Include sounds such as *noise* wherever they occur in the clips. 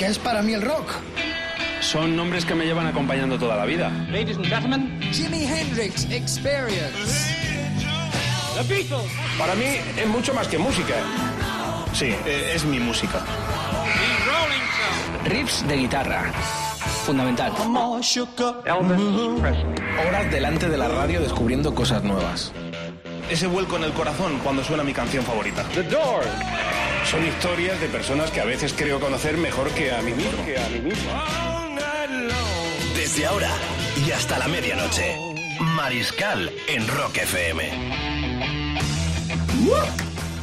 ¿Qué es para mí el rock? Son nombres que me llevan acompañando toda la vida. Ladies and gentlemen, Jimi Hendrix Experience. The Beatles. Para mí es mucho más que música. Sí, eh, es mi música. Riffs de guitarra. Fundamental. Elvis Presley. Horas delante de la radio descubriendo cosas nuevas. Ese vuelco en el corazón cuando suena mi canción favorita. The Doors. Son historias de personas que a veces creo conocer mejor que a mí mismo. Que a mí mismo. Desde ahora y hasta la medianoche. Mariscal en Rock FM.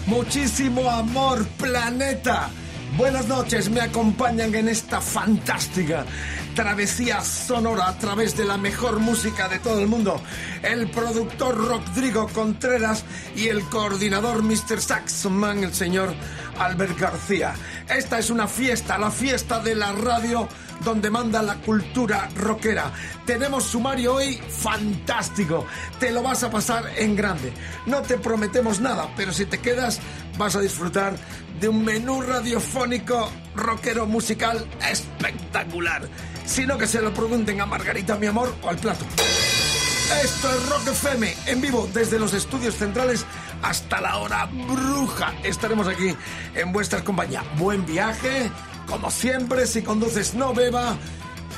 Muchísimo amor, planeta. Buenas noches, me acompañan en esta fantástica travesía sonora a través de la mejor música de todo el mundo. El productor Rodrigo Contreras y el coordinador Mr. Saxman, el señor Albert García. Esta es una fiesta, la fiesta de la radio donde manda la cultura rockera. Tenemos sumario hoy fantástico. Te lo vas a pasar en grande. No te prometemos nada, pero si te quedas vas a disfrutar de un menú radiofónico rockero musical espectacular. Sino que se lo pregunten a Margarita, mi amor, o al plato. Esto es Rock FM, en vivo desde los estudios centrales hasta la hora bruja. Estaremos aquí en vuestra compañía. Buen viaje, como siempre, si conduces no beba,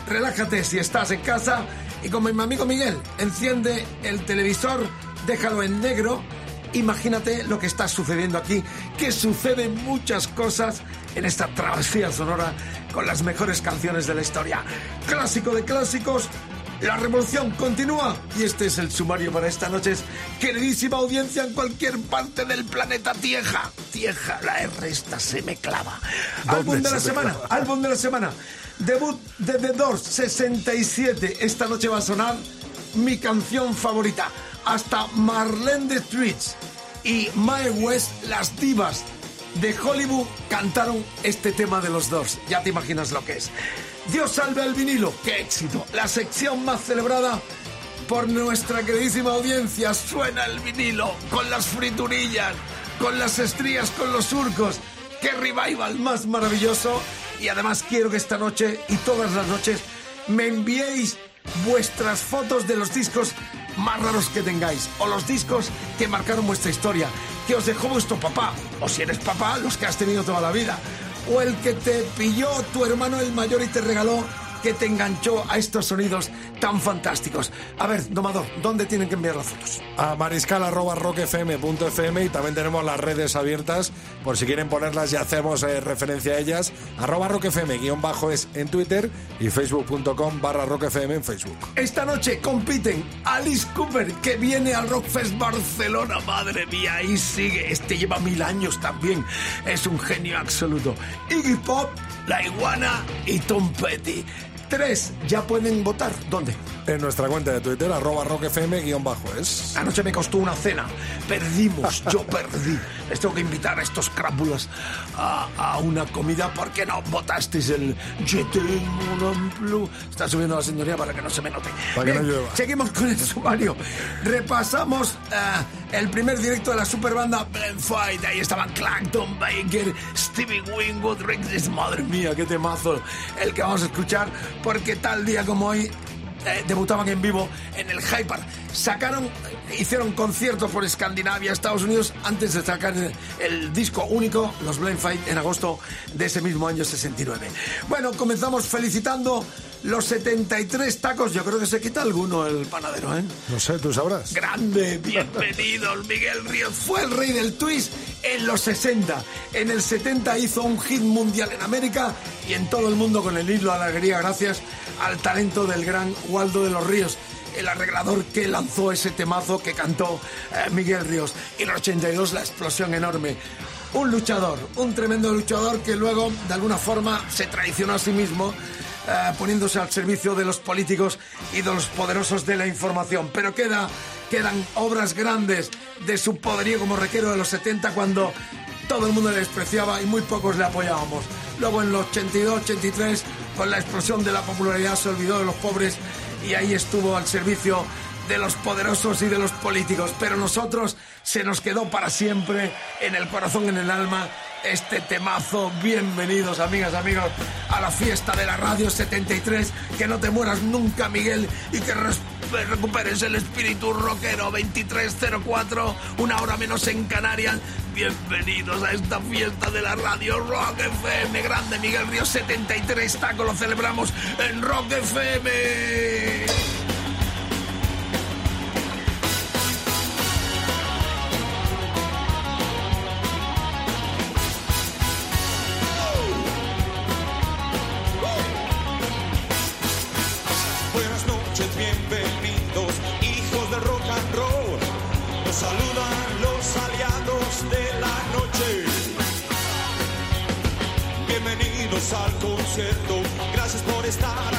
relájate si estás en casa y como mi amigo Miguel, enciende el televisor, déjalo en negro. Imagínate lo que está sucediendo aquí, que suceden muchas cosas en esta travesía sonora con las mejores canciones de la historia. Clásico de clásicos, la revolución continúa y este es el sumario para esta noche. Queridísima audiencia en cualquier parte del planeta Tierra. Tierra, la R esta se me clava. Álbum de la semana, álbum de la semana. Debut de The Doors 67. Esta noche va a sonar mi canción favorita. Hasta Marlene the Streets y Mae West, las divas de Hollywood, cantaron este tema de los Doors. Ya te imaginas lo que es. Dios salve al vinilo. ¡Qué éxito! La sección más celebrada por nuestra queridísima audiencia. Suena el vinilo con las friturillas, con las estrías, con los surcos. ¡Qué revival más maravilloso! Y además quiero que esta noche y todas las noches me enviéis vuestras fotos de los discos más raros que tengáis o los discos que marcaron vuestra historia, que os dejó vuestro papá, o si eres papá, los que has tenido toda la vida, o el que te pilló tu hermano el mayor y te regaló que te enganchó a estos sonidos tan fantásticos. A ver, Domador, ¿dónde tienen que enviar las fotos? a mariscal.rockfm.fm y también tenemos las redes abiertas por si quieren ponerlas y hacemos eh, referencia a ellas. Arroba rockfm guion bajo es en Twitter y facebook.com barra rockfm en Facebook. Esta noche compiten Alice Cooper, que viene al Rockfest Barcelona. Madre mía, ahí sigue. Este lleva mil años también. Es un genio absoluto. Iggy Pop, La Iguana y Tom Petty. Tres ya pueden votar. ¿Dónde? En nuestra cuenta de Twitter, arroba rockfm guion bajo es. Anoche me costó una cena. Perdimos, yo perdí. Les tengo que invitar a estos crápulas a, a una comida. ¿Por qué no votasteis el Je t'aime, mon amour? Está subiendo la señoría para que no se me note. Para que no llueva. Seguimos con el sumario. Repasamos eh, el primer directo de la superbanda Blend Fight. Ahí estaban Clacton, Baker, Stevie Wingwood, Rick. Madre mía, qué temazo el que vamos a escuchar. Porque tal día como hoy eh, debutaban en vivo en el Hyde Park. Sacaron, hicieron conciertos por Escandinavia, Estados Unidos, antes de sacar el, el disco único, los Blind Fight, en agosto de ese mismo año 69. Bueno, comenzamos felicitando los 73 tacos. Yo creo que se quita alguno el panadero, ¿eh? No sé, tú sabrás. Grande, bienvenido Miguel Ríos. Fue el rey del twist en los 60. En el 70 hizo un hit mundial en América y en todo el mundo con el hilo alegría gracias al talento del gran Waldo de los Ríos. El arreglador que lanzó ese temazo que cantó eh, Miguel Ríos. Y en el 82 la explosión enorme. Un luchador, un tremendo luchador que luego de alguna forma se traicionó a sí mismo eh, poniéndose al servicio de los políticos y de los poderosos de la información. Pero queda, quedan obras grandes de su poderío como requero de los 70 cuando todo el mundo le despreciaba y muy pocos le apoyábamos. Luego en los 82, 83, con la explosión de la popularidad se olvidó de los pobres y ahí estuvo al servicio de los poderosos y de los políticos. Pero nosotros se nos quedó para siempre en el corazón, en el alma este temazo. Bienvenidos, amigas, amigos, a la fiesta de la Radio 73. Que no te mueras nunca, Miguel, y que res- recuperes el espíritu rockero 2304, una hora menos en Canarias. Bienvenidos a esta fiesta de la radio Rock FM. Grande Miguel Río 73, taco lo celebramos en Rock FM. De la noche. Bienvenidos al concierto, gracias por estar aquí.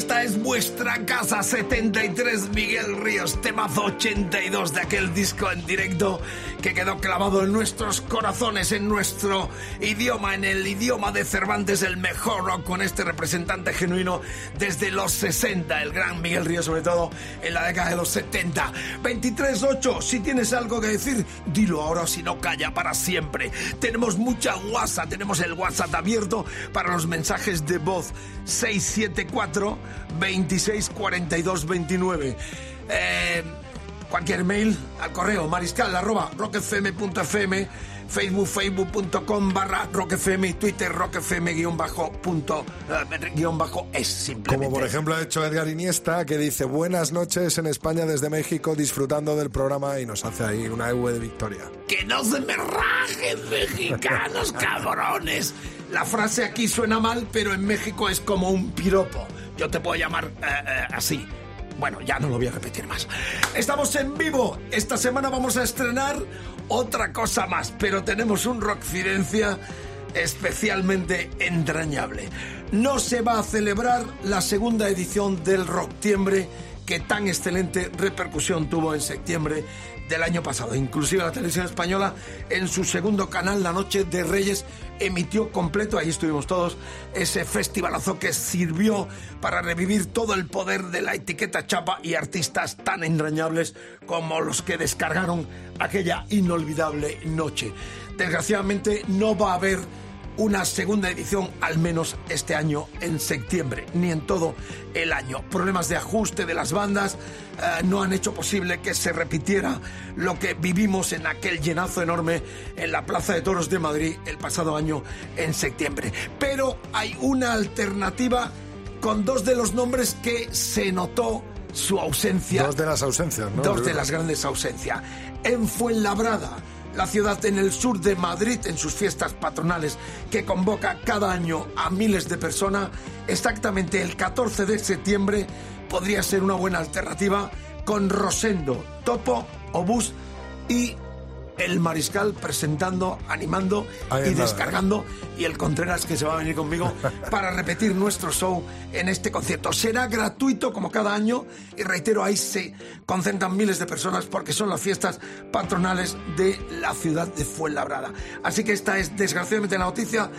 Esta es vuestra casa 73 Miguel Ríos, temazo 82 de aquel disco en directo que quedó clavado en nuestros corazones, en nuestro idioma, en el idioma de Cervantes, el mejor rock con este representante genuino desde los 60, el gran Miguel Ríos sobre todo en la década de los 70. 23.8, si tienes algo que decir, dilo ahora, si no calla para siempre. Tenemos mucha WhatsApp, tenemos el WhatsApp abierto para los mensajes de voz 674 26 42 29. Eh, cualquier mail al correo mariscal arroba rockfm.fm Facebook, facebook.com barra rockfm y Twitter rockfm guion bajo punto eh, guion bajo es simplemente. Como por ejemplo ha hecho Edgar Iniesta, que dice buenas noches en España desde México, disfrutando del programa y nos hace ahí una V de victoria. Que no se me rajen, mexicanos *laughs* cabrones. La frase aquí suena mal, pero en México es como un piropo. Yo te puedo llamar eh, eh, así. Bueno, ya no lo voy a repetir más. Estamos en vivo. Esta semana vamos a estrenar otra cosa más, pero tenemos un Rockfidencia especialmente entrañable. No se va a celebrar la segunda edición del Rocktiembre que tan excelente repercusión tuvo en septiembre del año pasado. Inclusive la televisión española en su segundo canal, La Noche de Reyes, emitió completo, ahí estuvimos todos, ese festivalazo que sirvió para revivir todo el poder de la etiqueta chapa y artistas tan entrañables como los que descargaron aquella inolvidable noche. Desgraciadamente no va a haber una segunda edición, al menos este año en septiembre, ni en todo el año. Problemas de ajuste de las bandas eh, no han hecho posible que se repitiera lo que vivimos en aquel llenazo enorme en la Plaza de Toros de Madrid el pasado año en septiembre. Pero hay una alternativa con dos de los nombres que se notó su ausencia. Dos de las ausencias, ¿no? Dos de las grandes ausencias. En Fuenlabrada la ciudad en el sur de Madrid en sus fiestas patronales que convoca cada año a miles de personas, exactamente el 14 de septiembre podría ser una buena alternativa con Rosendo, Topo, Obús y el Mariscal presentando, animando Ahí y nada, descargando y el Contreras que se va a venir conmigo *laughs* para repetir nuestro show en este concierto. Será gratuito como cada año y reitero, ahí se concentran miles de personas porque son las fiestas patronales de la ciudad de Fuenlabrada. Así que esta es desgraciadamente la noticia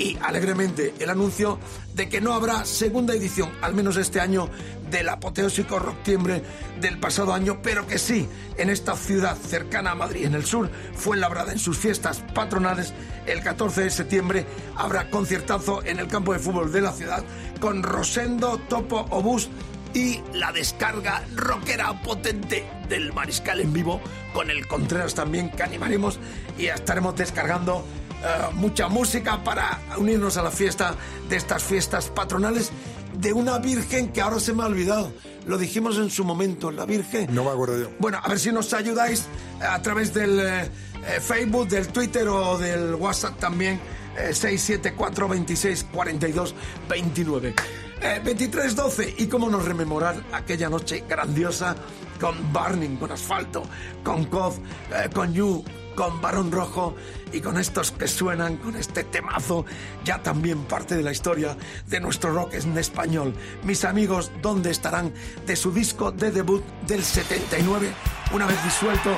y alegremente el anuncio de que no habrá segunda edición, al menos este año, del apoteósico Rocktiembre del pasado año, pero que sí, en esta ciudad cercana a Madrid, en el sur, fue labrada en sus fiestas patronales. El 14 de septiembre habrá conciertazo en el campo de fútbol de la ciudad con Rosendo, Topo, Obús y la descarga rockera potente del Mariscal en vivo con el Contreras también que animaremos y estaremos descargando eh, mucha música para unirnos a la fiesta de estas fiestas patronales de una virgen que ahora se me ha olvidado. Lo dijimos en su momento, la virgen. No me acuerdo yo. Bueno, a ver si nos ayudáis a través del eh, eh, Facebook, del Twitter o del WhatsApp también. eh, 674 26 42 29. Eh, 23-12. Y cómo nos rememorar aquella noche grandiosa con Burning, con Asfalto, con eh, con You, con Barón Rojo y con estos que suenan, con este temazo, ya también parte de la historia de nuestro rock en español. Mis amigos, ¿dónde estarán? De su disco de debut del 79, una vez disuelto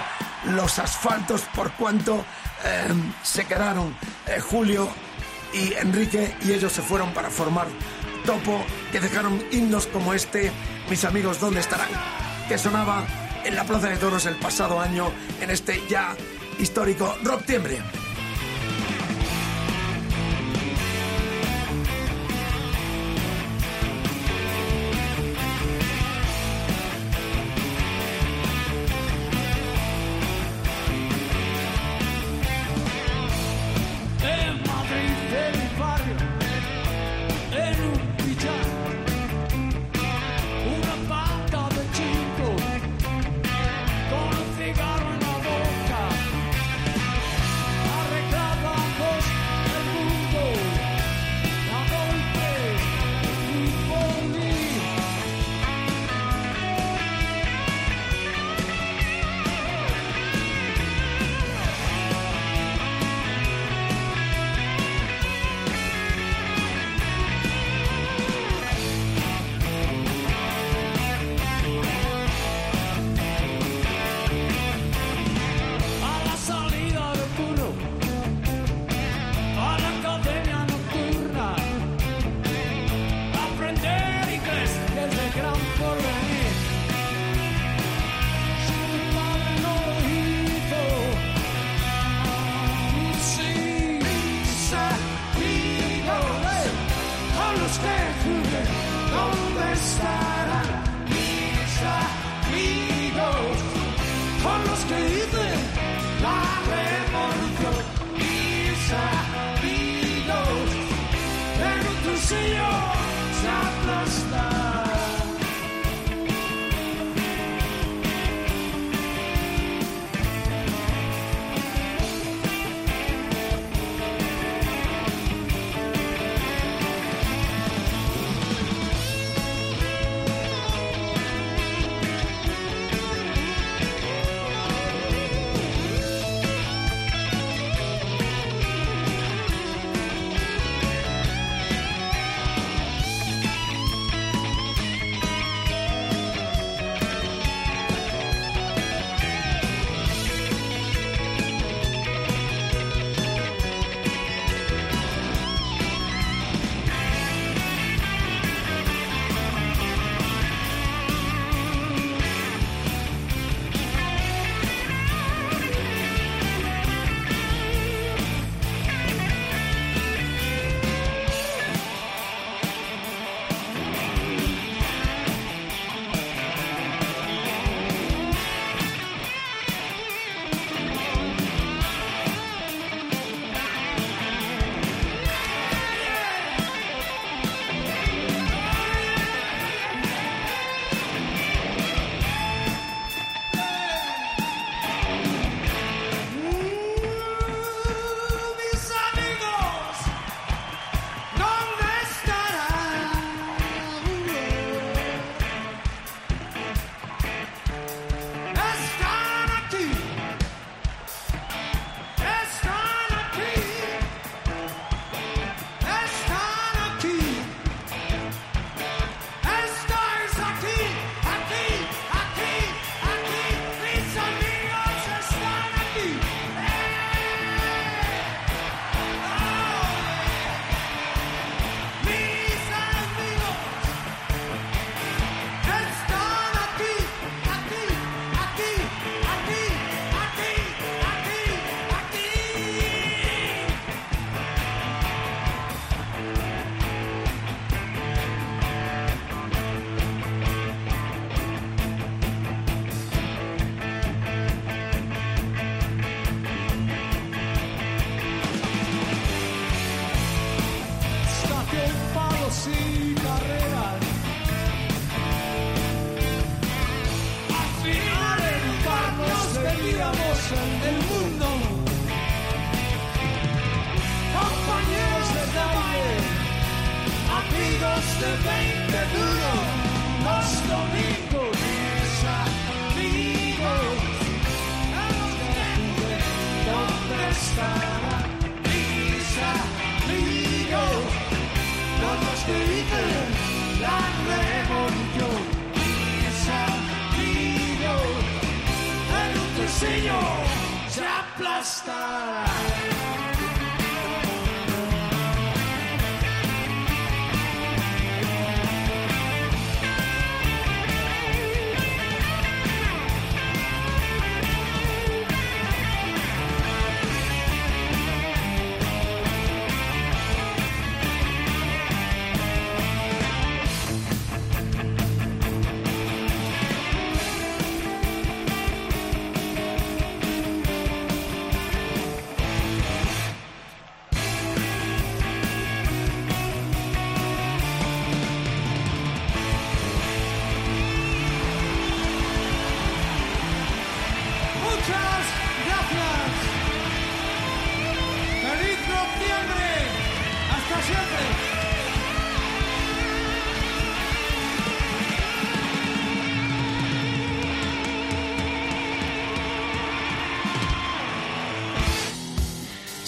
los asfaltos, por cuanto eh, se quedaron eh, Julio y Enrique y ellos se fueron para formar Topo, que dejaron himnos como este, mis amigos, ¿dónde estarán? Que sonaba en la Plaza de Toros el pasado año en este ya histórico Rocktiembre. En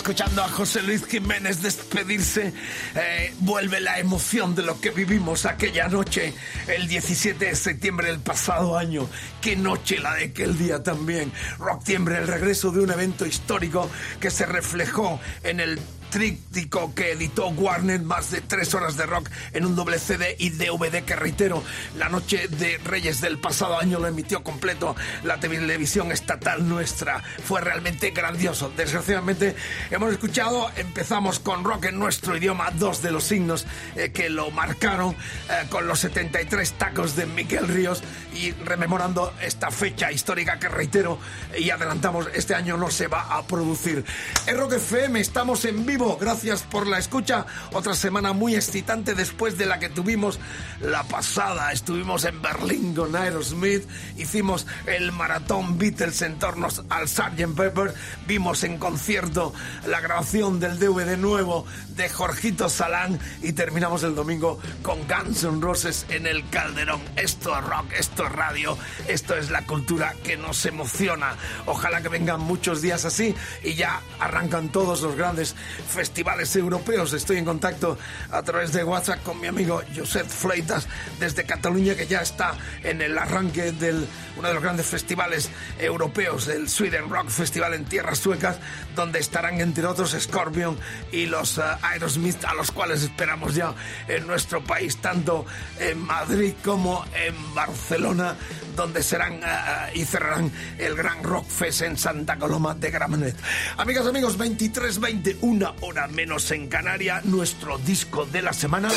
Escuchando a José Luis Jiménez despedirse, eh, vuelve la emoción de lo que vivimos aquella noche, el 17 de septiembre del pasado año. Qué noche la de aquel día también. Rocktiembre, el regreso de un evento histórico que se reflejó en el tríptico que editó Warner, más de tres horas de rock en un doble CD y DVD que reitero, la noche de Reyes del pasado año lo emitió completo la televisión estatal nuestra. Fue realmente grandioso. Desgraciadamente hemos escuchado, empezamos con rock en nuestro idioma, dos de los signos eh, que lo marcaron eh, con los 73 tacos de Miguel Ríos y rememorando esta fecha histórica que reitero y adelantamos, este año no se va a producir. En Rock FM estamos en vivo Gracias por la escucha. Otra semana muy excitante después de la que tuvimos la pasada. Estuvimos en Berlín con Aerosmith. Hicimos el maratón Beatles en torno al Sgt. Pepper. Vimos en concierto la grabación del DVD nuevo de Jorgito Salán. Y terminamos el domingo con Guns N' Roses en el Calderón. Esto es rock, esto es radio, esto es la cultura que nos emociona. Ojalá que vengan muchos días así y ya arrancan todos los grandes festivales europeos. Estoy en contacto a través de WhatsApp con mi amigo Josep Fleitas desde Cataluña, que ya está en el arranque del uno de los grandes festivales europeos, el Sweden Rock Festival en tierras suecas, donde estarán entre otros Scorpion y los uh, Aerosmith, a los cuales esperamos ya en nuestro país, tanto en Madrid como en Barcelona, donde serán uh, y cerrarán el Gran Rock Fest en Santa Coloma de Gramenet. Amigas, amigos, 23-20, una hora menos en Canaria, nuestro disco de la semana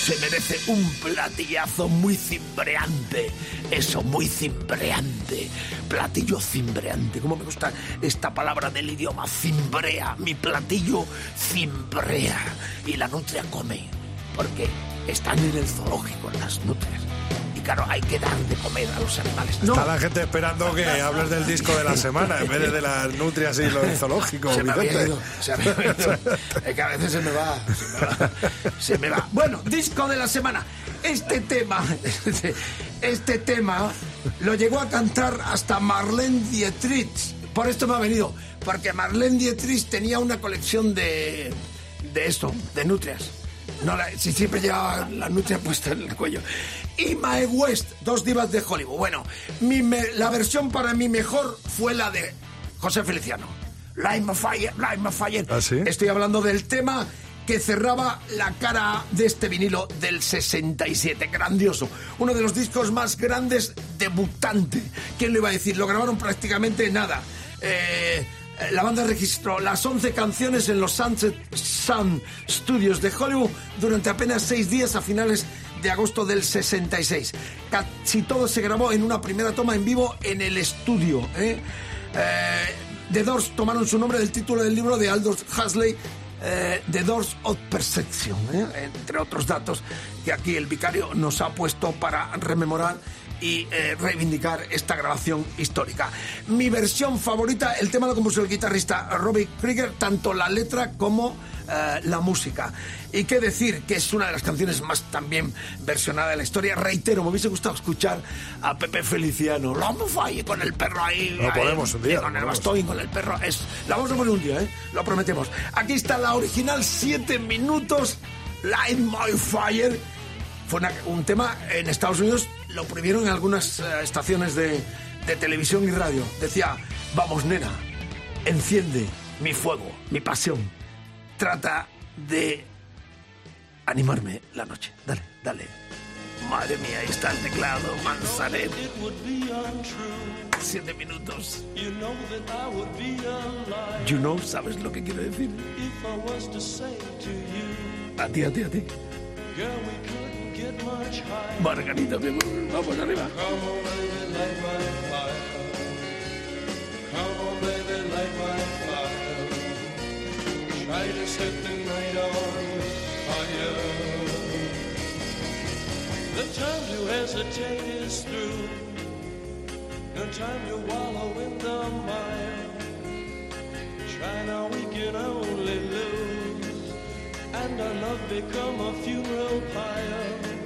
se merece un platillazo muy cimbreante. Eso, muy cimbreante. Platillo cimbreante. Como me gusta esta palabra del idioma? Cimbrea. Mi platillo cimbrea. Y la nutria come. Porque están en el zoológico las nutrias. Y claro, hay que dar de comer a los animales. Está la gente esperando que hables del disco de la semana en vez de, de las nutrias y lo zoológico. Se me había ido, se me había ido. Es que a veces se me va, se me va, se me va. Bueno, disco de la semana. Este tema, *laughs* este tema lo llegó a cantar hasta Marlene Dietrich. Por esto me ha venido, porque Marlene Dietrich tenía una colección de, de esto, de nutrias. No, la, si siempre llevaba la nutria puesta en el cuello. Y Mae West, dos divas de Hollywood. Bueno, mi me- la versión para mí mejor fue la de José Feliciano. Lime of Fire, Lime of Fire. ¿Ah, sí? Estoy hablando del tema que cerraba la cara de este vinilo del 67. Grandioso. Uno de los discos más grandes debutante. ¿Quién lo iba a decir? Lo grabaron prácticamente nada. Eh, la banda registró las 11 canciones en los Sunset Sun Studios de Hollywood durante apenas seis días a finales de agosto del 66. Casi todo se grabó en una primera toma en vivo en el estudio. ¿eh? Eh, The Doors tomaron su nombre del título del libro de Aldous Huxley, eh, The Doors of Perception, ¿eh? entre otros datos que aquí el vicario nos ha puesto para rememorar y eh, reivindicar esta grabación histórica. Mi versión favorita, el tema lo compuso el guitarrista Robbie Krieger, tanto la letra como eh, la música. Y qué decir, que es una de las canciones más también versionada de la historia. Reitero, me hubiese gustado escuchar a Pepe Feliciano. Lo vamos a ir con el perro ahí. Lo ahí, ponemos un día, Con el bastón y con el perro. Es, la vamos a poner un día, ¿eh? Lo prometemos. Aquí está la original, 7 minutos. Light My Fire. Fue una- un tema en Estados Unidos, lo prohibieron en algunas eh, estaciones de, de televisión y radio. Decía, vamos nena, enciende mi fuego, mi pasión. Trata de animarme la noche. Dale, dale. Madre mía, ahí está el teclado, Manzanet. Siete minutos. You know, ¿sabes lo que quiero decir? A ti, a ti, a ti. Margarita, vamos arriba. Try to set the night on fire. The time to hesitate is through. No time to wallow in the mire. Try now, we can only lose. And our love become a funeral pyre.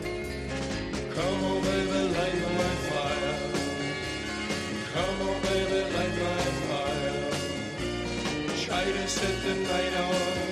Set the night on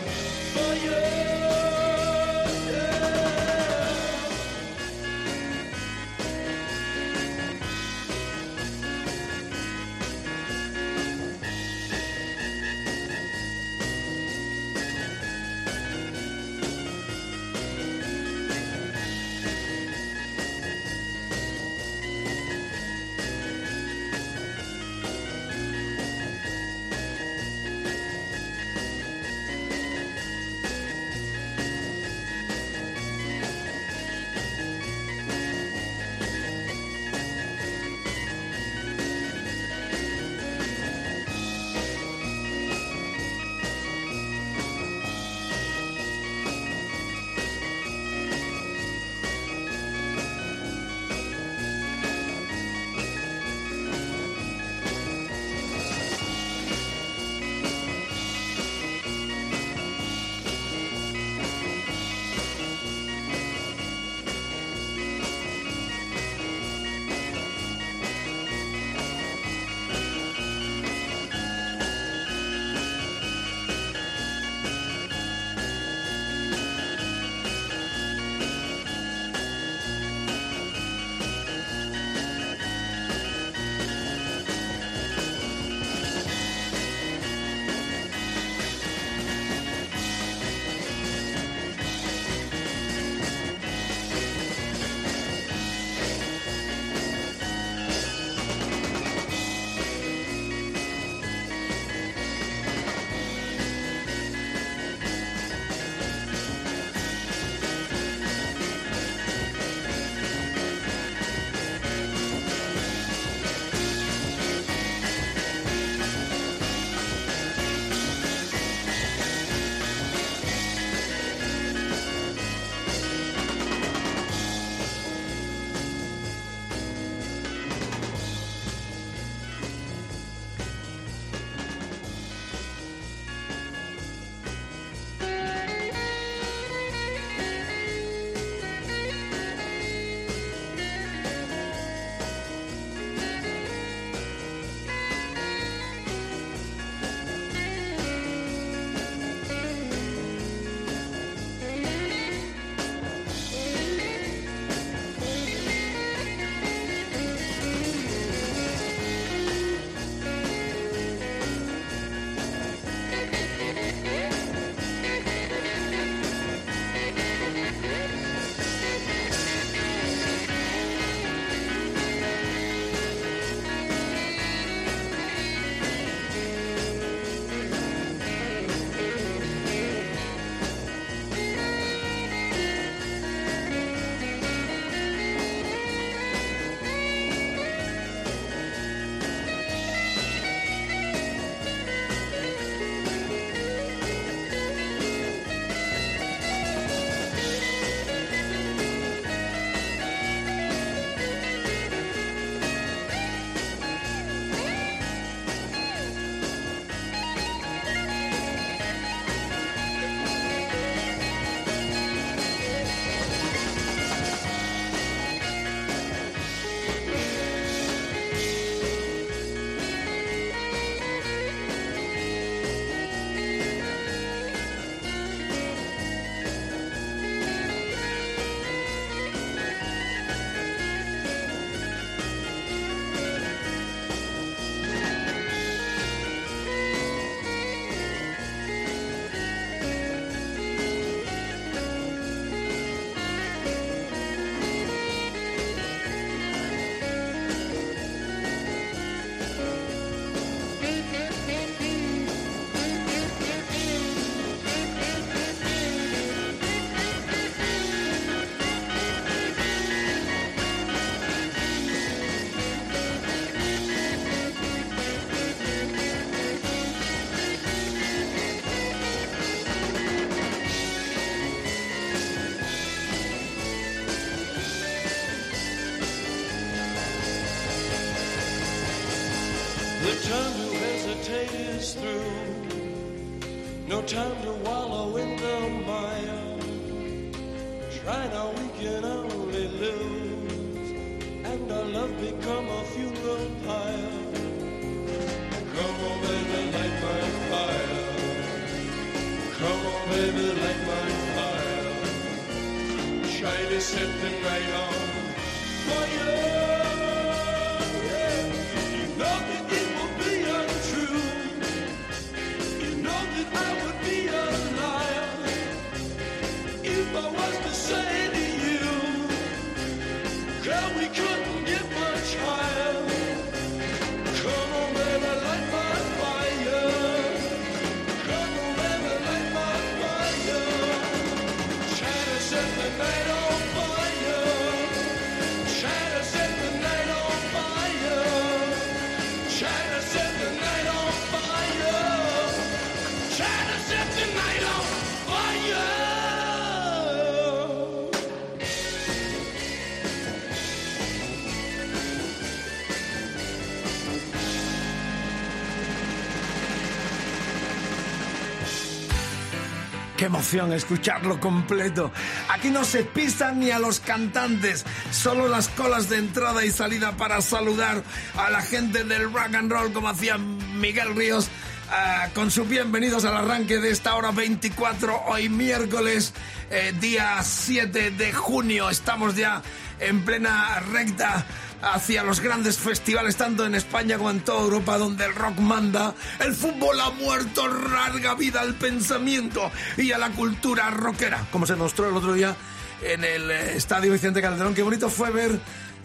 Qué emoción escucharlo completo. Aquí no se pisan ni a los cantantes, solo las colas de entrada y salida para saludar a la gente del rock and roll como hacía Miguel Ríos. ah, con sus bienvenidos al arranque de esta hora 24, hoy miércoles, eh, día 7 de junio. Estamos ya en plena recta hacia los grandes festivales, tanto en España como en toda Europa, donde el rock manda. El fútbol ha muerto, larga vida al pensamiento y a la cultura rockera, como se mostró el otro día en el eh, Estadio Vicente Calderón. Qué bonito fue ver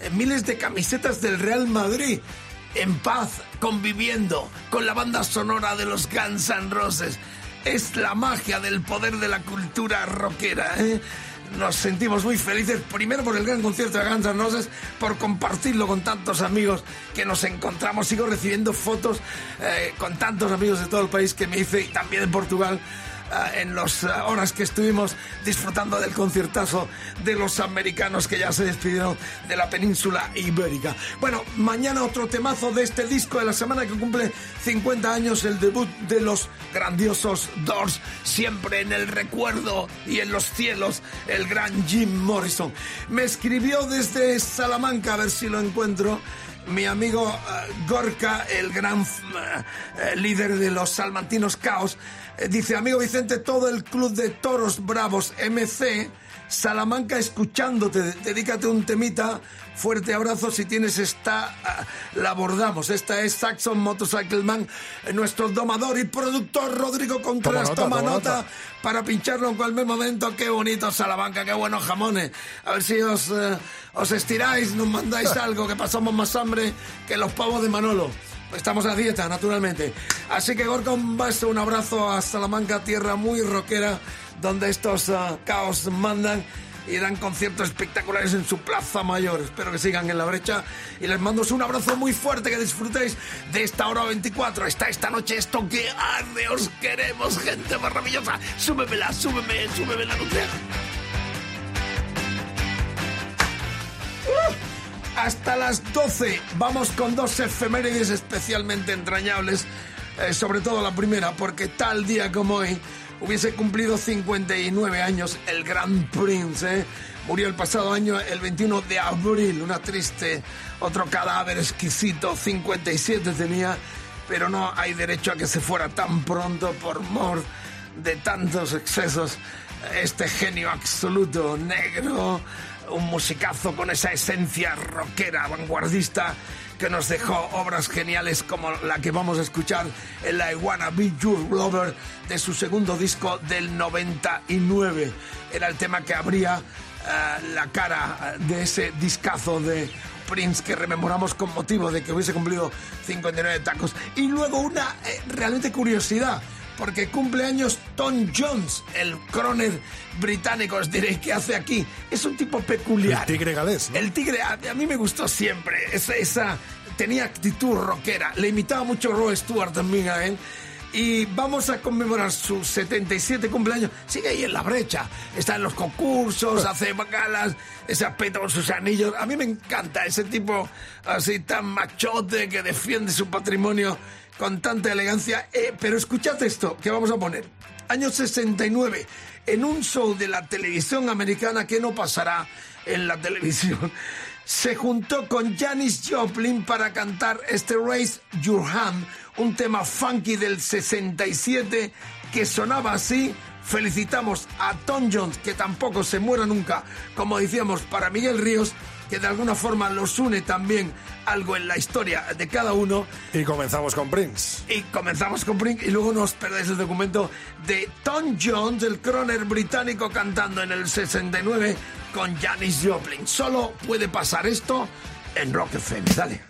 eh, miles de camisetas del Real Madrid en paz, conviviendo con la banda sonora de los Guns N' Roses. Es la magia del poder de la cultura rockera, ¿eh? Nos sentimos muy felices, primero por el gran concierto de Guns N' Roses, por compartirlo con tantos amigos que nos encontramos. Sigo recibiendo fotos eh, con tantos amigos de todo el país que me hice, y también en Portugal, en las eh, horas que estuvimos disfrutando del conciertazo de los americanos que ya se despidieron de la península ibérica. Bueno, mañana otro temazo de este disco de la semana que cumple 50 años, el debut de los grandiosos Doors, siempre en el recuerdo y en los cielos, el gran Jim Morrison. Me escribió desde Salamanca, a ver si lo encuentro mi amigo eh, Gorka, el gran eh, líder de los salmantinos Caos, eh, dice, amigo Vicente, todo el club de toros bravos MC, Salamanca escuchándote, dedícate un temita, fuerte abrazo, si tienes esta, ah, la abordamos. Esta es Saxon Motorcycle Man, nuestro domador y productor Rodrigo Contreras, Toma nota, toma toma nota, nota. para pincharlo en cualquier momento. Qué bonito Salamanca, qué buenos jamones. A ver si os, eh, os estiráis, nos mandáis *laughs* algo, que pasamos más hambre que los pavos de Manolo. Estamos a dieta, naturalmente. Así que Gorka, un beso, un abrazo a Salamanca, tierra muy rockera, donde estos ah, caos mandan y dan conciertos espectaculares en su plaza mayor. Espero que sigan en la brecha y les mando un abrazo muy fuerte, que disfrutéis de esta hora 24. Está esta noche esto que arde, os queremos, gente maravillosa. Súbemela, súbeme, súbeme la noche. hasta las 12. Vamos con dos efemérides especialmente entrañables, eh, sobre todo la primera, porque tal día como hoy hubiese cumplido 59 años el gran Prince. ¿eh? Murió el pasado año, el 21 de abril, una triste, otro cadáver exquisito, 57 tenía, pero no hay derecho a que se fuera tan pronto por mor de tantos excesos. Este genio absoluto, negro, un musicazo con esa esencia rockera, vanguardista, que nos dejó obras geniales como la que vamos a escuchar en la I Wanna Be Your Lover de su segundo disco del 99. Era el tema que abría eh, la cara de ese discazo de Prince que rememoramos con motivo de que hubiese cumplido 59 tacos. Y luego una eh, realmente curiosidad porque cumple años Tom Jones, el croner británico, os diréis, ¿qué hace aquí? Es un tipo peculiar. El tigre galés, ¿no? El tigre, a, a mí me gustó siempre, esa, esa- tenía actitud rockera, le imitaba mucho Roy Stewart también a él, y vamos a conmemorar su 77 cumpleaños. Sigue ahí en la brecha, está en los concursos, *laughs* hace galas, se apeta con sus anillos. A mí me encanta ese tipo así tan machote que defiende su patrimonio con tanta elegancia. Eh, pero escuchad esto que vamos a poner. Año 69, en un show de la televisión americana que no pasará en la *laughs* televisión se juntó con Janis Joplin para cantar este Raise Your Hand, un tema funky del 67 que sonaba así. Felicitamos a Tom Jones, que tampoco se muera nunca, como decíamos, para Miguel Ríos, que de alguna forma los une también algo en la historia de cada uno. Y comenzamos con Prince. Y comenzamos con Prince y luego nos perdáis el documento de Tom Jones, el croner británico, cantando en el 69 con Janis Joplin. Solo puede pasar esto en Rock FM. Dale.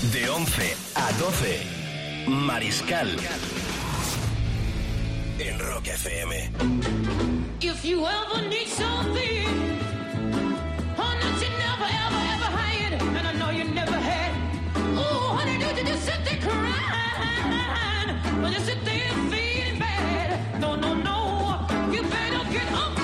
De 11 a 12, Mariscal. En Rock FM. If you ever need something, honey, that you never, ever, ever had, and I know you never had. Oh, honey, don't you just sit there crying, or just sit there feeling bad? No, no, no, you better get up,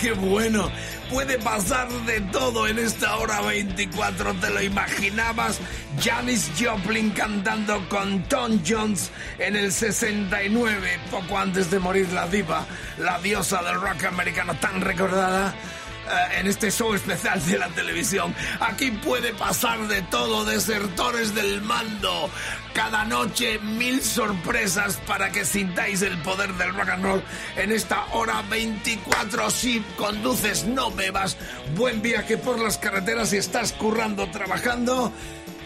¡Qué bueno! Puede pasar de todo en esta hora 24, ¿te lo imaginabas? Janis Joplin cantando con Tom Jones en el 69, poco antes de morir la diva, la diosa del rock americano tan recordada eh, en este show especial de la televisión. Aquí puede pasar de todo, desertores del mando. Cada noche mil sorpresas para que sintáis el poder del rock and roll en esta hora 24. Si conduces, no bebas. Buen viaje por las carreteras si estás currando, trabajando.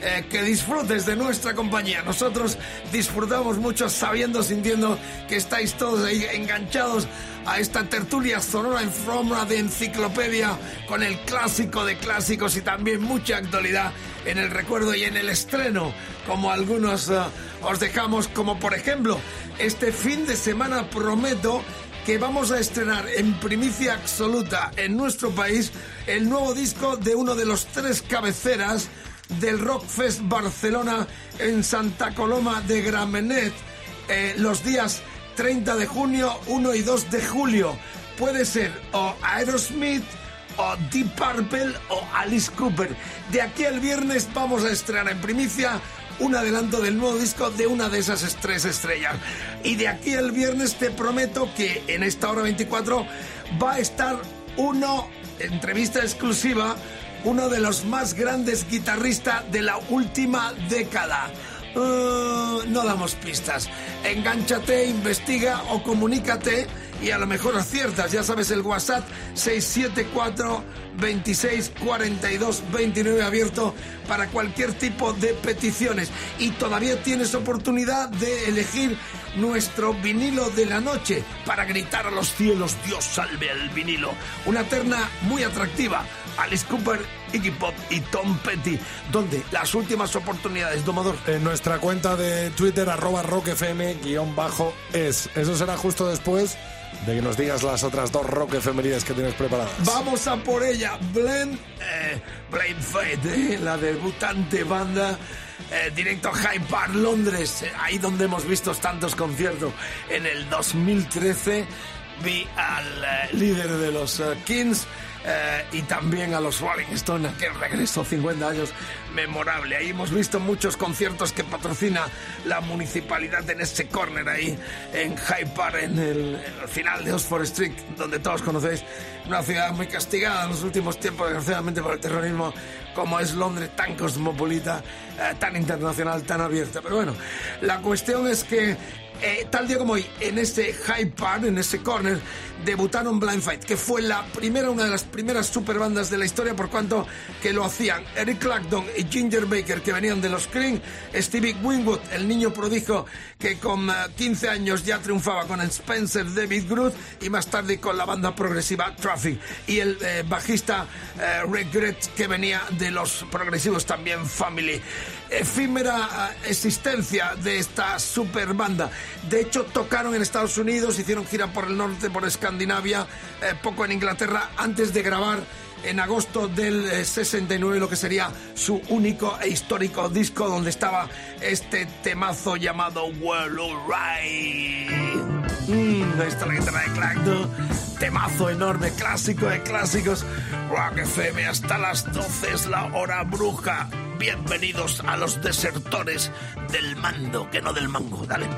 Eh, que disfrutes de nuestra compañía. Nosotros disfrutamos mucho sabiendo, sintiendo que estáis todos ahí enganchados a esta tertulia sonora en forma de enciclopedia con el clásico de clásicos y también mucha actualidad en el recuerdo y en el estreno, como algunos eh, os dejamos, como por ejemplo, este fin de semana prometo que vamos a estrenar en primicia absoluta en nuestro país el nuevo disco de uno de los tres cabeceras del Rockfest Barcelona en Santa Coloma de Gramenet eh, los días 30 de junio, 1 y 2 de julio. Puede ser o Aerosmith o Deep Purple o Alice Cooper. De aquí al viernes vamos a estrenar en primicia un adelanto del nuevo disco de una de esas tres estrellas. Y de aquí al viernes te prometo que en esta hora 24 va a estar uno, entrevista exclusiva, uno de los más grandes guitarristas de la última década. Uh, no damos pistas. Engánchate, investiga o comunícate y a lo mejor aciertas. Ya sabes, el WhatsApp 674 26 42 29 abierto para cualquier tipo de peticiones. Y todavía tienes oportunidad de elegir nuestro vinilo de la noche para gritar a los cielos: Dios salve al vinilo. Una terna muy atractiva. Alice Cooper, Iggy Pop y Tom Petty. donde Las últimas oportunidades, domador. En nuestra cuenta de Twitter, arroba rockfm-es. Eso será justo después de que nos digas las otras dos rock efemérides que tienes preparadas. Vamos a por ella. Blend, eh, Blade Fate, eh, la debutante banda. eh, directo a Hyde Park, Londres, eh, ahí donde hemos visto tantos conciertos. En el 2013 vi al eh, líder de los Kings eh, y también a los Rolling Stones, que regresó 50 años memorable. Ahí hemos visto muchos conciertos que patrocina la municipalidad en ese corner ahí en Hyde Park, en el, en el final de Oxford Street, donde todos conocéis, una ciudad muy castigada en los últimos tiempos, desgraciadamente por el terrorismo, como es Londres, tan cosmopolita, eh, tan internacional, tan abierta. Pero bueno, la cuestión es que eh, tal día como hoy, en ese Hyde Park, en ese corner, debutaron Blind Fight, que fue la primera, una de las primeras superbandas de la historia, por cuanto que lo hacían Eric Clapton y Ginger Baker, que venían de los Cream, Stevie Winwood, el niño prodigio que con eh, 15 años ya triunfaba con el Spencer David Groot y más tarde con la banda progresiva Traffic, y el eh, bajista eh, Regret, que venía de los progresivos también Family. Efímera eh, existencia de esta super banda. De hecho, tocaron en Estados Unidos, hicieron gira por el norte, por Escandinavia, eh, poco en Inglaterra, antes de grabar en agosto del eh, 69 lo que sería su único e histórico disco donde estaba este temazo llamado Well Alright. Mm, ahí está la guitarra de. Temazo enorme, clásico de clásicos. Rock FM hasta las 12 es la hora bruja. Bienvenidos a los desertores del mando, que no del mango. Dale.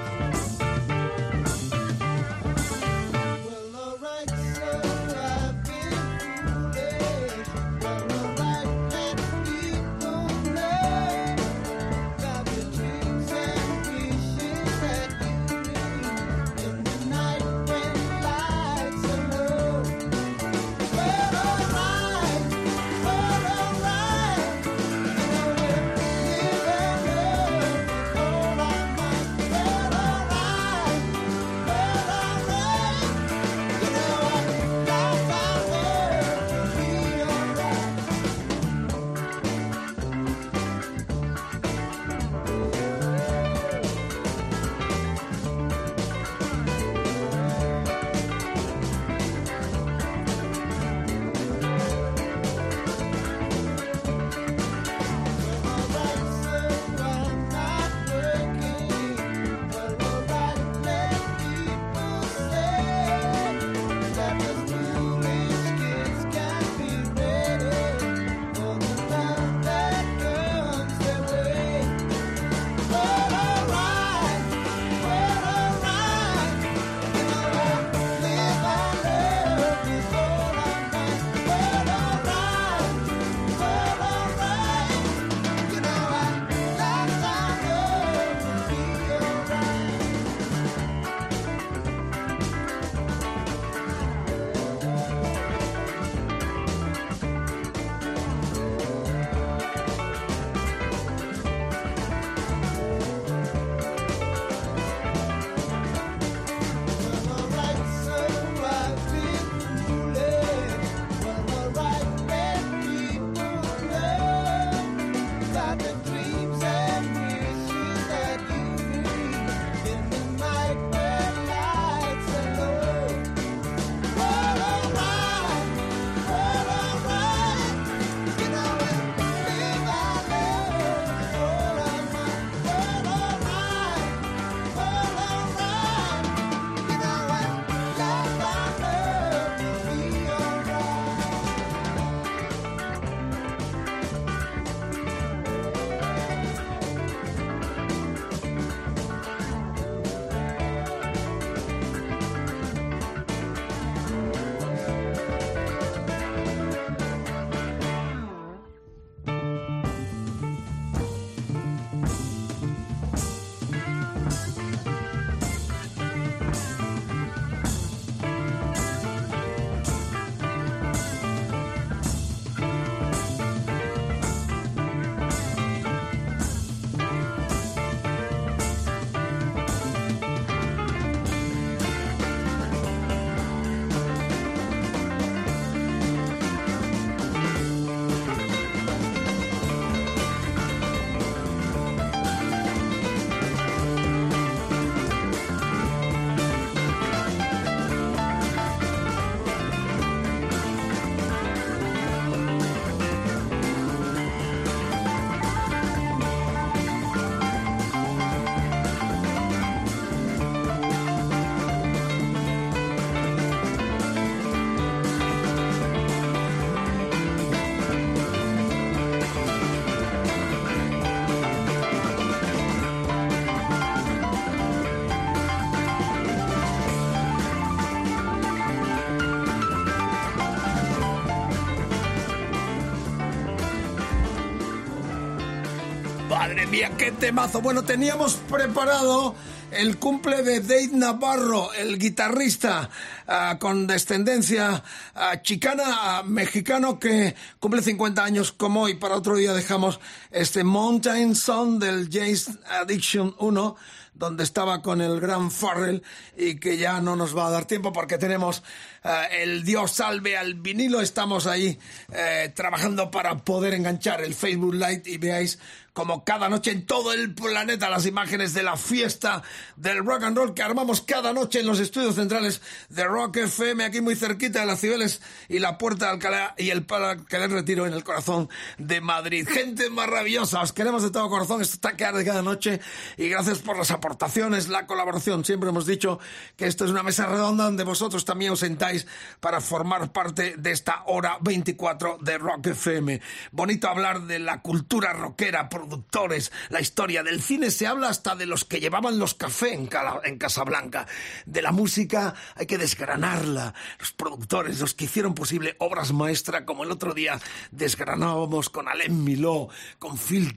Madre mía, qué temazo. Bueno, teníamos preparado el cumple de Dave Navarro, el guitarrista ah, con descendencia ah, chicana, ah, mexicano, que cumple 50 años como hoy. Para otro día dejamos este Mountain Song del James Addiction 1 donde estaba con el gran Farrell y que ya no nos va a dar tiempo porque tenemos eh, el Dios salve al vinilo. Estamos ahí eh, trabajando para poder enganchar el Facebook Live y veáis como cada noche en todo el planeta las imágenes de la fiesta del rock and roll que armamos cada noche en los estudios centrales de Rock FM, aquí muy cerquita de las Cibeles y la Puerta de Alcalá y el del Retiro en el corazón de Madrid. Gente maravillosa, os queremos de todo corazón, esto está arde cada noche y gracias por las aportaciones, la colaboración. Siempre hemos dicho que esto es una mesa redonda donde vosotros también os sentáis para formar parte de esta hora 24 de Rock FM. Bonito hablar de la cultura rockera, productores, la historia del cine, se habla hasta de los que llevaban los cafés en, en Casablanca. De la música hay que desgranarla. Los productores, los que hicieron posible obras maestras, como el otro día desgranábamos con Alain Miló, con Phil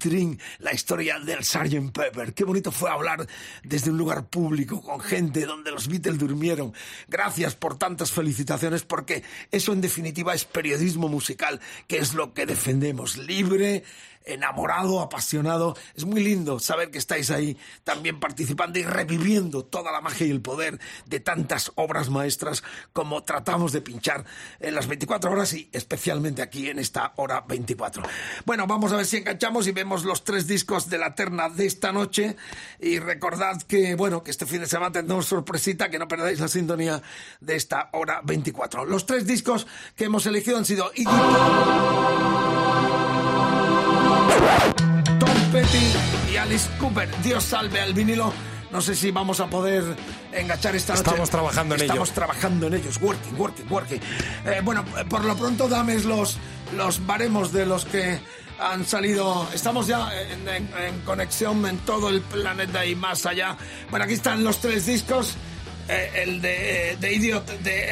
la historia del Sgt. Pepper. Qué bonito fue hablar desde un lugar público, con gente donde los Beatles durmieron. Gracias por tantas felicitaciones, porque eso en definitiva es periodismo musical, que es lo que defendemos. Libre, enamorado, apasionado. Es muy lindo saber que estáis ahí también participando y reviviendo toda la magia y el poder de tantas obras maestras como tratamos de pinchar en las 24 horas y especialmente aquí en esta hora 24. Bueno, vamos a ver si enganchamos y vemos los tres discos de la terna de esta noche y recordad que, bueno, que este fin de semana tendremos sorpresita, que no perdáis la sintonía de esta hora 24. Los tres discos que hemos elegido han sido Iggy Tom Petty y Alice Cooper. Dios salve al vinilo. No sé si vamos a poder enganchar esta noche. Estamos trabajando en ello. Estamos trabajando en ellos. Working, working, working. Eh, bueno, por lo pronto dame los, los baremos de los que han salido. Estamos ya en, en- en conexión en todo el planeta y más allá. Bueno, aquí están los tres discos. Eh, el de, de Idiot de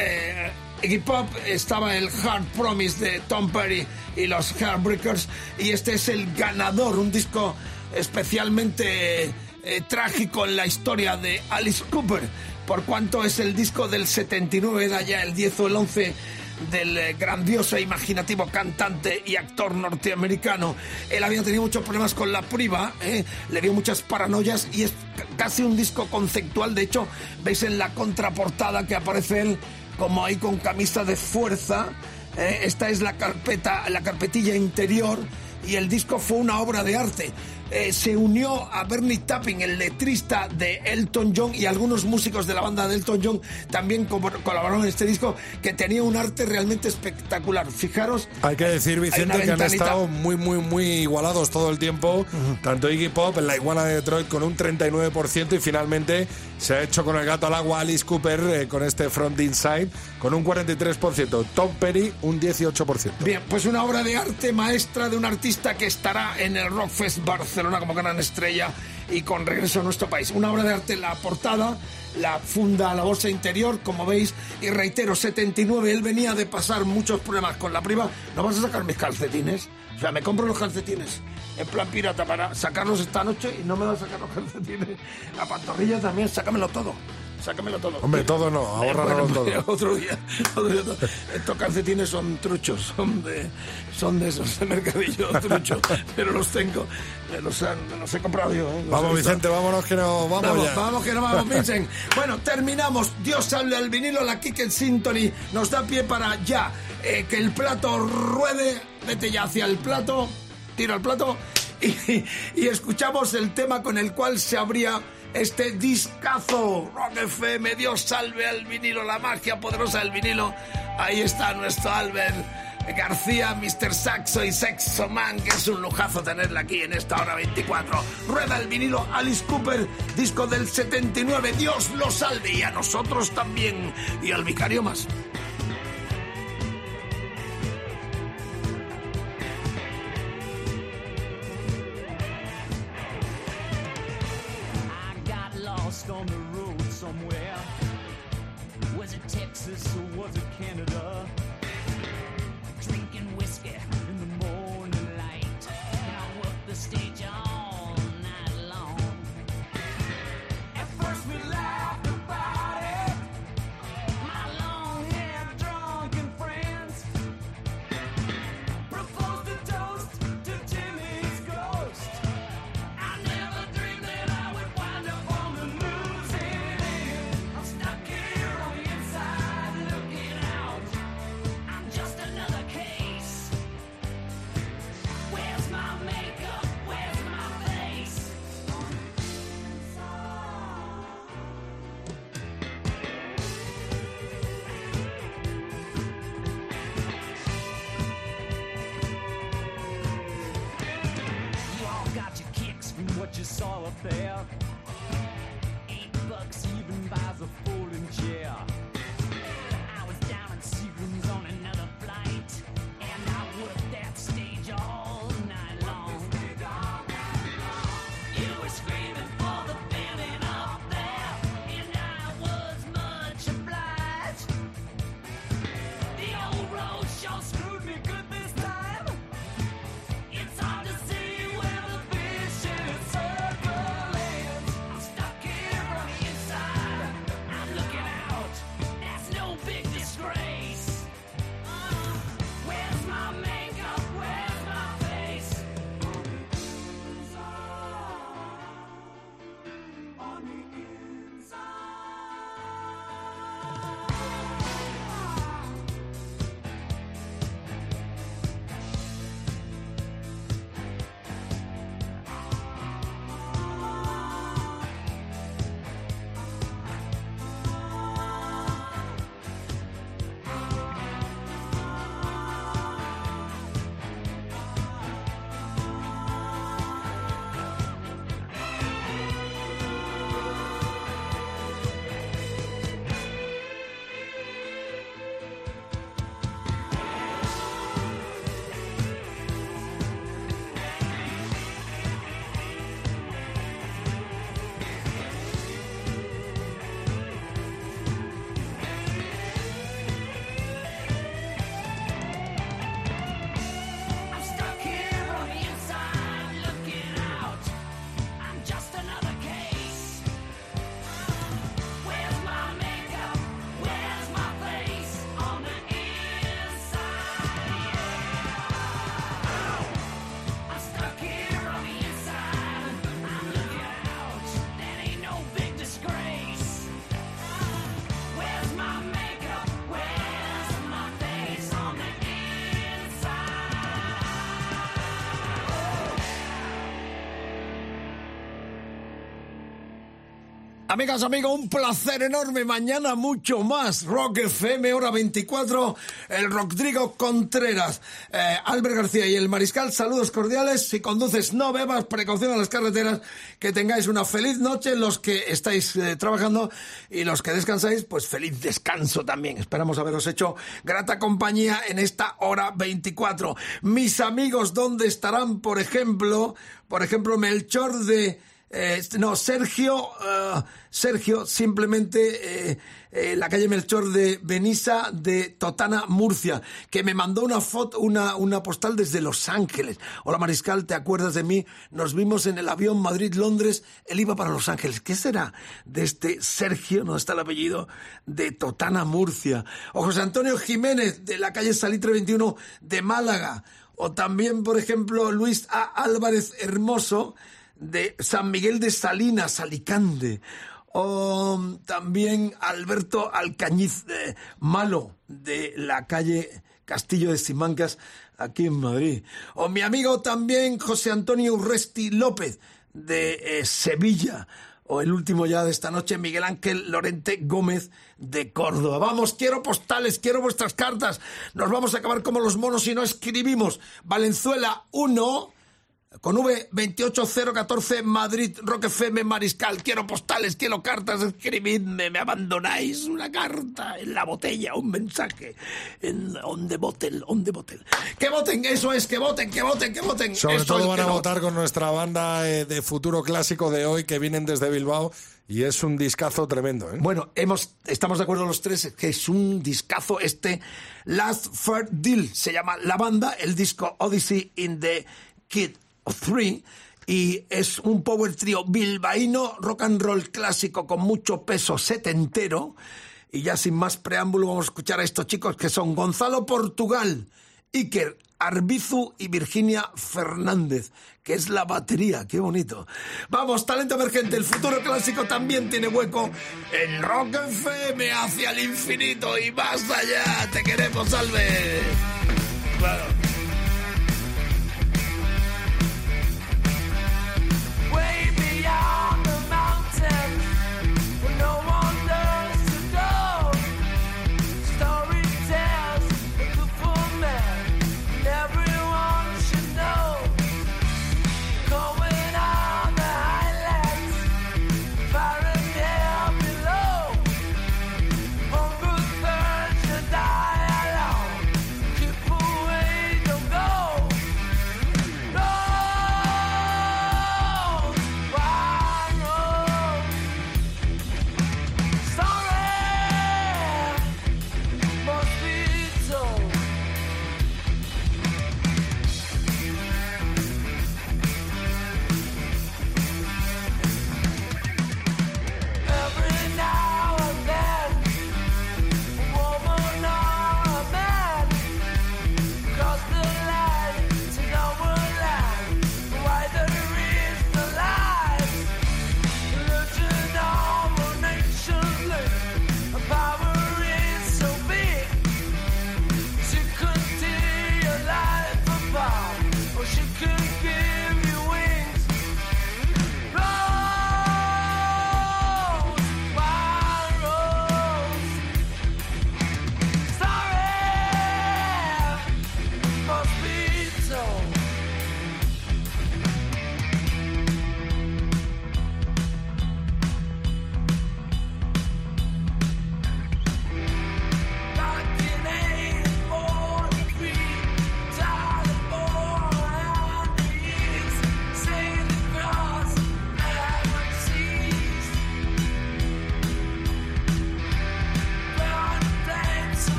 eh, Iggy Pop estaba el Hard Promise de Tom Perry y los Heartbreakers y este es el ganador, un disco especialmente eh, trágico en la historia de Alice Cooper, por cuanto es el disco del 79, era ya el 10 o el 11 del eh, grandioso e imaginativo cantante y actor norteamericano. Él había tenido muchos problemas con la priva, ¿eh? le dio muchas paranoias y es casi un disco conceptual. De hecho, veis en la contraportada que aparece él como ahí con camisa de fuerza. ¿eh? Esta es la carpeta, la carpetilla interior y el disco fue una obra de arte. Eh, se unió a Bernie Tapping, el letrista de Elton John, y algunos músicos de la banda de Elton John también co- colaboraron en este disco, que tenía un arte realmente espectacular. Fijaros. Hay que decir, Vicente, que han estado muy, muy, muy igualados todo el tiempo. Tanto Iggy Pop en la iguana de Detroit con un 39% y finalmente se ha hecho con el gato al agua Alice Cooper eh, con este Front Inside con un 43%. Tom Perry un 18%. Bien, pues una obra de arte maestra de un artista que estará en el Rockfest Barcelona como gran estrella y con regreso a nuestro país. Una obra de arte, la portada, la funda, la bolsa interior, como veis, y reitero, 79, él venía de pasar muchos problemas con la priva. ¿No vas a sacar mis calcetines? O sea, me compro los calcetines en plan pirata para sacarlos esta noche y no me vas a sacar los *laughs* calcetines. La pantorrilla también, sácamelo todo. Sácamelo todo. Hombre, todo no, ahórralo Bueno, todo. *laughs* Otro día, otro día. Estos calcetines son truchos, son de, son de esos de mercadillo *laughs* truchos, pero los tengo, me los, han- los he comprado yo. ¿eh? Vamos. Vicente, vámonos que no vamos, Vamos, ya. vamos que no vamos, *laughs* Vincent. Bueno, terminamos. Dios hable al vinilo, la Kick and Symphony nos da pie para ya eh, que el plato ruede. Vete ya hacia el plato, tira el plato y, y escuchamos el tema con el cual se abría este discazo. Rock FM, Dios salve al vinilo, la magia poderosa del vinilo. Ahí está nuestro Albert. García, Mr. Saxo y Sexo Man, que es un lujazo tenerla aquí en esta hora 24. Rueda el vinilo Alice Cooper, disco del 79. Dios lo salve y a nosotros también. Y al vicario más. Amigas, amigos, un placer enorme. Mañana mucho más. Rock FM, hora 24. El Rodrigo Contreras, eh, Albert García y el Mariscal. Saludos cordiales. Si conduces, no bebas. Precaución a las carreteras. Que tengáis una feliz noche. Los que estáis eh, trabajando y los que descansáis, pues feliz descanso también. Esperamos haberos hecho grata compañía en esta hora 24. Mis amigos, ¿dónde estarán? Por ejemplo, por ejemplo, Melchor de... Eh, no, Sergio, eh, Sergio, simplemente eh, eh, la calle Melchor de Benissa de Totana, Murcia, que me mandó una foto, una, una postal desde Los Ángeles. Hola Mariscal, ¿te acuerdas de mí? Nos vimos en el avión Madrid-Londres, él iba para Los Ángeles. ¿Qué será de este Sergio, no está el apellido, de Totana, Murcia? O José Antonio Jiménez de la calle Salitre 21 de Málaga. O también, por ejemplo, Luis. Álvarez Hermoso de San Miguel de Salinas, Alicante. O también Alberto Alcañiz Malo de la calle Castillo de Simancas, aquí en Madrid. O mi amigo también José Antonio Urresti López de eh, Sevilla. O el último ya de esta noche, Miguel Ángel Lorente Gómez de Córdoba. Vamos, quiero postales, quiero vuestras cartas. Nos vamos a acabar como los monos si no escribimos. Valenzuela 1 con V 28014 Madrid FM Mariscal. Quiero postales, quiero cartas, escribidme, me abandonáis una carta en la botella, un mensaje en on the bottle, on the bottle. Que voten, eso es, que voten, que voten, que voten. Sobre todo van a no. votar con nuestra banda eh, de futuro clásico de hoy que vienen desde Bilbao y es un discazo tremendo. ¿eh? Bueno, hemos, estamos de acuerdo los tres que es un discazo este Last Fair Deal, se llama la banda, el disco Odyssey in the Kid Three y es un power trio bilbaíno, rock and roll clásico con mucho peso setentero y ya sin más preámbulo vamos a escuchar a estos chicos que son Gonzalo Portugal, Iker Arbizu y Virginia Fernández, que es la batería, qué bonito. Vamos, talento emergente, el futuro clásico también tiene hueco en Rock FM hacia el infinito y más allá. Te queremos, Salve. Claro.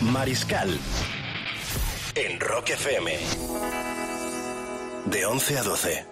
Mariscal en Rock FM. De 11 a 12.